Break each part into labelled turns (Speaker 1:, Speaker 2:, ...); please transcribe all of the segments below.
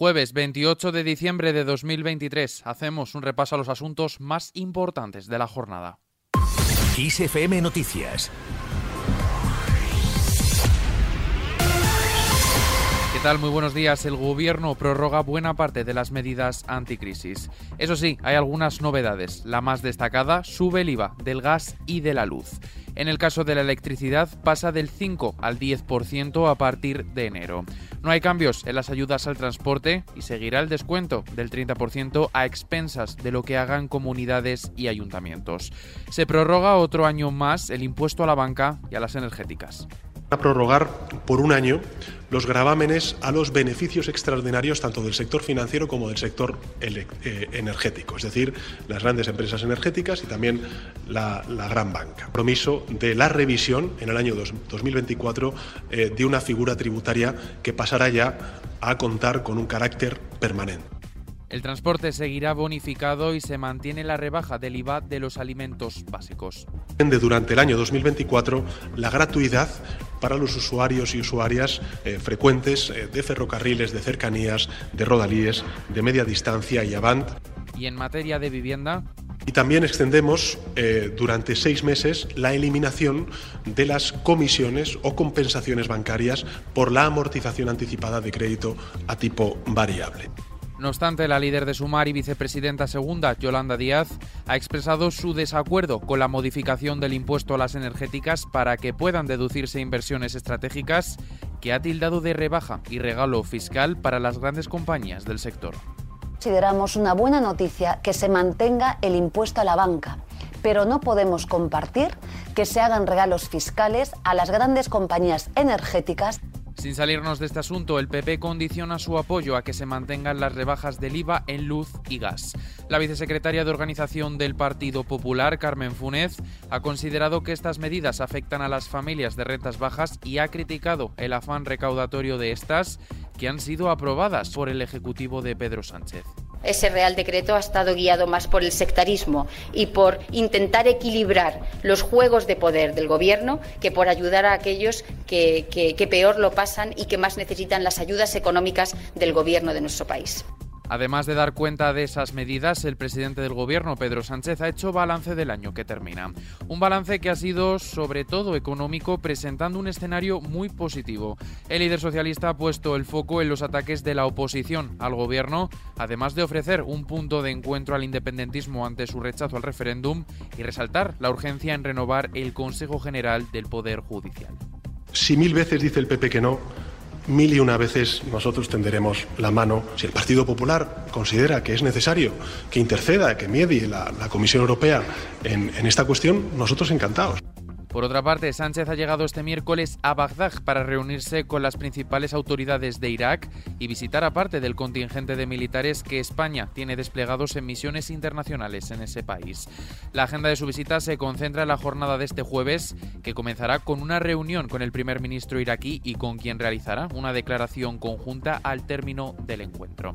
Speaker 1: Jueves 28 de diciembre de 2023 hacemos un repaso a los asuntos más importantes de la jornada.
Speaker 2: XFM Noticias
Speaker 1: tal? Muy buenos días. El Gobierno prorroga buena parte de las medidas anticrisis. Eso sí, hay algunas novedades. La más destacada, sube el IVA del gas y de la luz. En el caso de la electricidad pasa del 5 al 10% a partir de enero. No hay cambios en las ayudas al transporte y seguirá el descuento del 30% a expensas de lo que hagan comunidades y ayuntamientos. Se prorroga otro año más el impuesto a la banca y a las energéticas
Speaker 3: a prorrogar por un año los gravámenes a los beneficios extraordinarios tanto del sector financiero como del sector eh, energético, es decir, las grandes empresas energéticas y también la, gran banca. Compromiso de la revisión en el año 2024 eh, de una figura tributaria que pasará ya a contar con un carácter permanente.
Speaker 1: El transporte seguirá bonificado y se mantiene la rebaja del IVA de los alimentos básicos.
Speaker 3: Durante el año 2024, la gratuidad para los usuarios y usuarias eh, frecuentes eh, de ferrocarriles, de cercanías, de rodalíes, de media distancia y avant.
Speaker 1: Y en materia de vivienda,
Speaker 3: y también extendemos eh, durante seis meses la eliminación de las comisiones o compensaciones bancarias por la amortización anticipada de crédito a tipo variable.
Speaker 1: No obstante, la líder de Sumar y vicepresidenta segunda, Yolanda Díaz, ha expresado su desacuerdo con la modificación del impuesto a las energéticas para que puedan deducirse inversiones estratégicas que ha tildado de rebaja y regalo fiscal para las grandes compañías del sector.
Speaker 4: Consideramos una buena noticia que se mantenga el impuesto a la banca, pero no podemos compartir que se hagan regalos fiscales a las grandes compañías energéticas
Speaker 1: sin salirnos de este asunto, el PP condiciona su apoyo a que se mantengan las rebajas del IVA en luz y gas. La vicesecretaria de Organización del Partido Popular, Carmen Funes, ha considerado que estas medidas afectan a las familias de rentas bajas y ha criticado el afán recaudatorio de estas que han sido aprobadas por el Ejecutivo de Pedro Sánchez
Speaker 5: ese Real Decreto ha estado guiado más por el sectarismo y por intentar equilibrar los juegos de poder del Gobierno que por ayudar a aquellos que, que peor lo pasan y que más necesitan las ayudas económicas del Gobierno de nuestro país.
Speaker 1: Además de dar cuenta de esas medidas, el presidente del gobierno, Pedro Sánchez, ha hecho balance del año que termina. Un balance que ha sido sobre todo económico, presentando un escenario muy positivo. El líder socialista ha puesto el foco en los ataques de la oposición al gobierno, además de ofrecer un punto de encuentro al independentismo ante su rechazo al referéndum y resaltar la urgencia en renovar el Consejo General del Poder Judicial.
Speaker 3: Si mil veces dice el PP que no, mil y una veces nosotros tenderemos la mano. Si el Partido Popular considera que es necesario que interceda, que medie la, Comisión Europea en esta cuestión, nosotros encantados.
Speaker 1: Por otra parte, Sánchez ha llegado este miércoles a Bagdad para reunirse con las principales autoridades de Irak y visitar a parte del contingente de militares que España tiene desplegados en misiones internacionales en ese país. La agenda de su visita se concentra en la jornada de este jueves, que comenzará con una reunión con el primer ministro iraquí y con quien realizará una declaración conjunta al término del encuentro.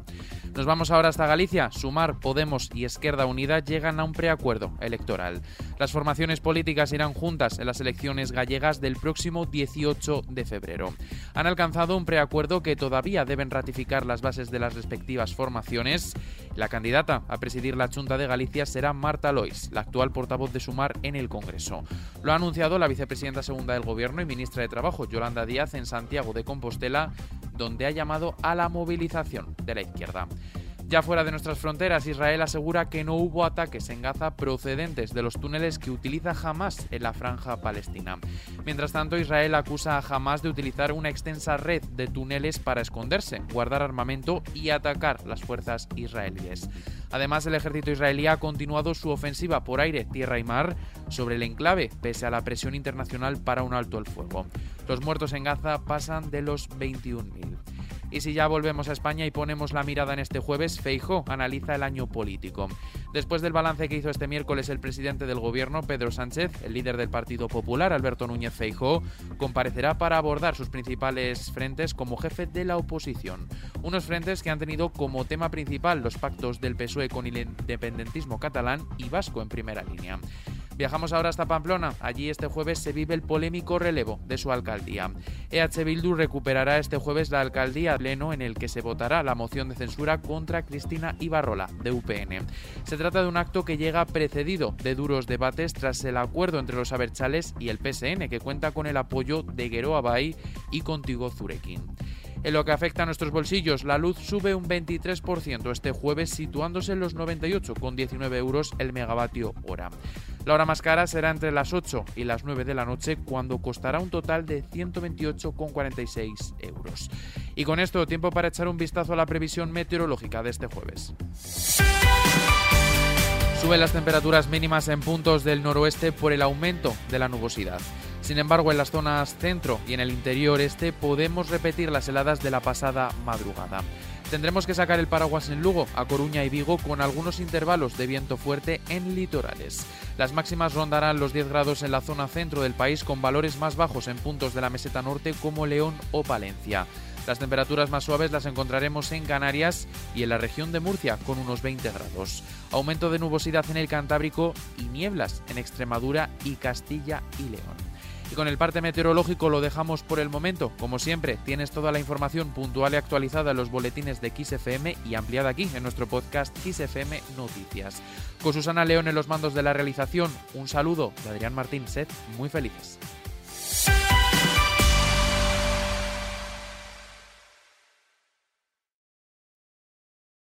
Speaker 1: Nos vamos ahora hasta Galicia. Sumar, Podemos y Izquierda Unida llegan a un preacuerdo electoral. Las formaciones políticas irán juntas las elecciones gallegas del próximo 18 de febrero. Han alcanzado un preacuerdo que todavía deben ratificar las bases de las respectivas formaciones. La candidata a presidir la Junta de Galicia será Marta Lois, la actual portavoz de Sumar en el Congreso. Lo ha anunciado la vicepresidenta segunda del Gobierno y ministra de Trabajo, Yolanda Díaz, en Santiago de Compostela, donde ha llamado a la movilización de la izquierda. Ya fuera de nuestras fronteras, Israel asegura que no hubo ataques en Gaza procedentes de los túneles que utiliza Hamas en la franja palestina. Mientras tanto, Israel acusa a Hamas de utilizar una extensa red de túneles para esconderse, guardar armamento y atacar las fuerzas israelíes. Además, el ejército israelí ha continuado su ofensiva por aire, tierra y mar sobre el enclave, pese a la presión internacional para un alto el fuego. Los muertos en Gaza pasan de los 21.000. Y si ya volvemos a España y ponemos la mirada en este jueves, Feijó analiza el año político. Después del balance que hizo este miércoles el presidente del gobierno, Pedro Sánchez, el líder del Partido Popular, Alberto Núñez Feijó, comparecerá para abordar sus principales frentes como jefe de la oposición. Unos frentes que han tenido como tema principal los pactos del PSOE con el independentismo catalán y vasco en primera línea. Viajamos ahora hasta Pamplona. Allí este jueves se vive el polémico relevo de su alcaldía. EH Bildu recuperará este jueves la alcaldía pleno en el que se votará la moción de censura contra Cristina Ibarrola, de UPN. Se trata de un acto que llega precedido de duros debates tras el acuerdo entre los Abertzales y el PSN, que cuenta con el apoyo de Guero Abay y Contigo Zurekin. En lo que afecta a nuestros bolsillos, la luz sube un 23% este jueves, situándose en los 98,19 euros el megavatio hora. La hora más cara será entre las 8 y las 9 de la noche, cuando costará un total de 128,46 euros. Y con esto, tiempo para echar un vistazo a la previsión meteorológica de este jueves. Suben las temperaturas mínimas en puntos del noroeste por el aumento de la nubosidad. Sin embargo, en las zonas centro y en el interior este podemos repetir las heladas de la pasada madrugada. Tendremos que sacar el paraguas en Lugo, a Coruña y Vigo con algunos intervalos de viento fuerte en litorales. Las máximas rondarán los 10 grados en la zona centro del país con valores más bajos en puntos de la meseta norte como León o Palencia. Las temperaturas más suaves las encontraremos en Canarias y en la región de Murcia con unos 20 grados. Aumento de nubosidad en el Cantábrico y nieblas en Extremadura y Castilla y León. Y con el parte meteorológico lo dejamos por el momento. Como siempre, tienes toda la información puntual y actualizada en los boletines de XFM y ampliada aquí en nuestro podcast XFM Noticias. Con Susana León en los mandos de la realización, un saludo de Adrián Martín. Sed muy felices.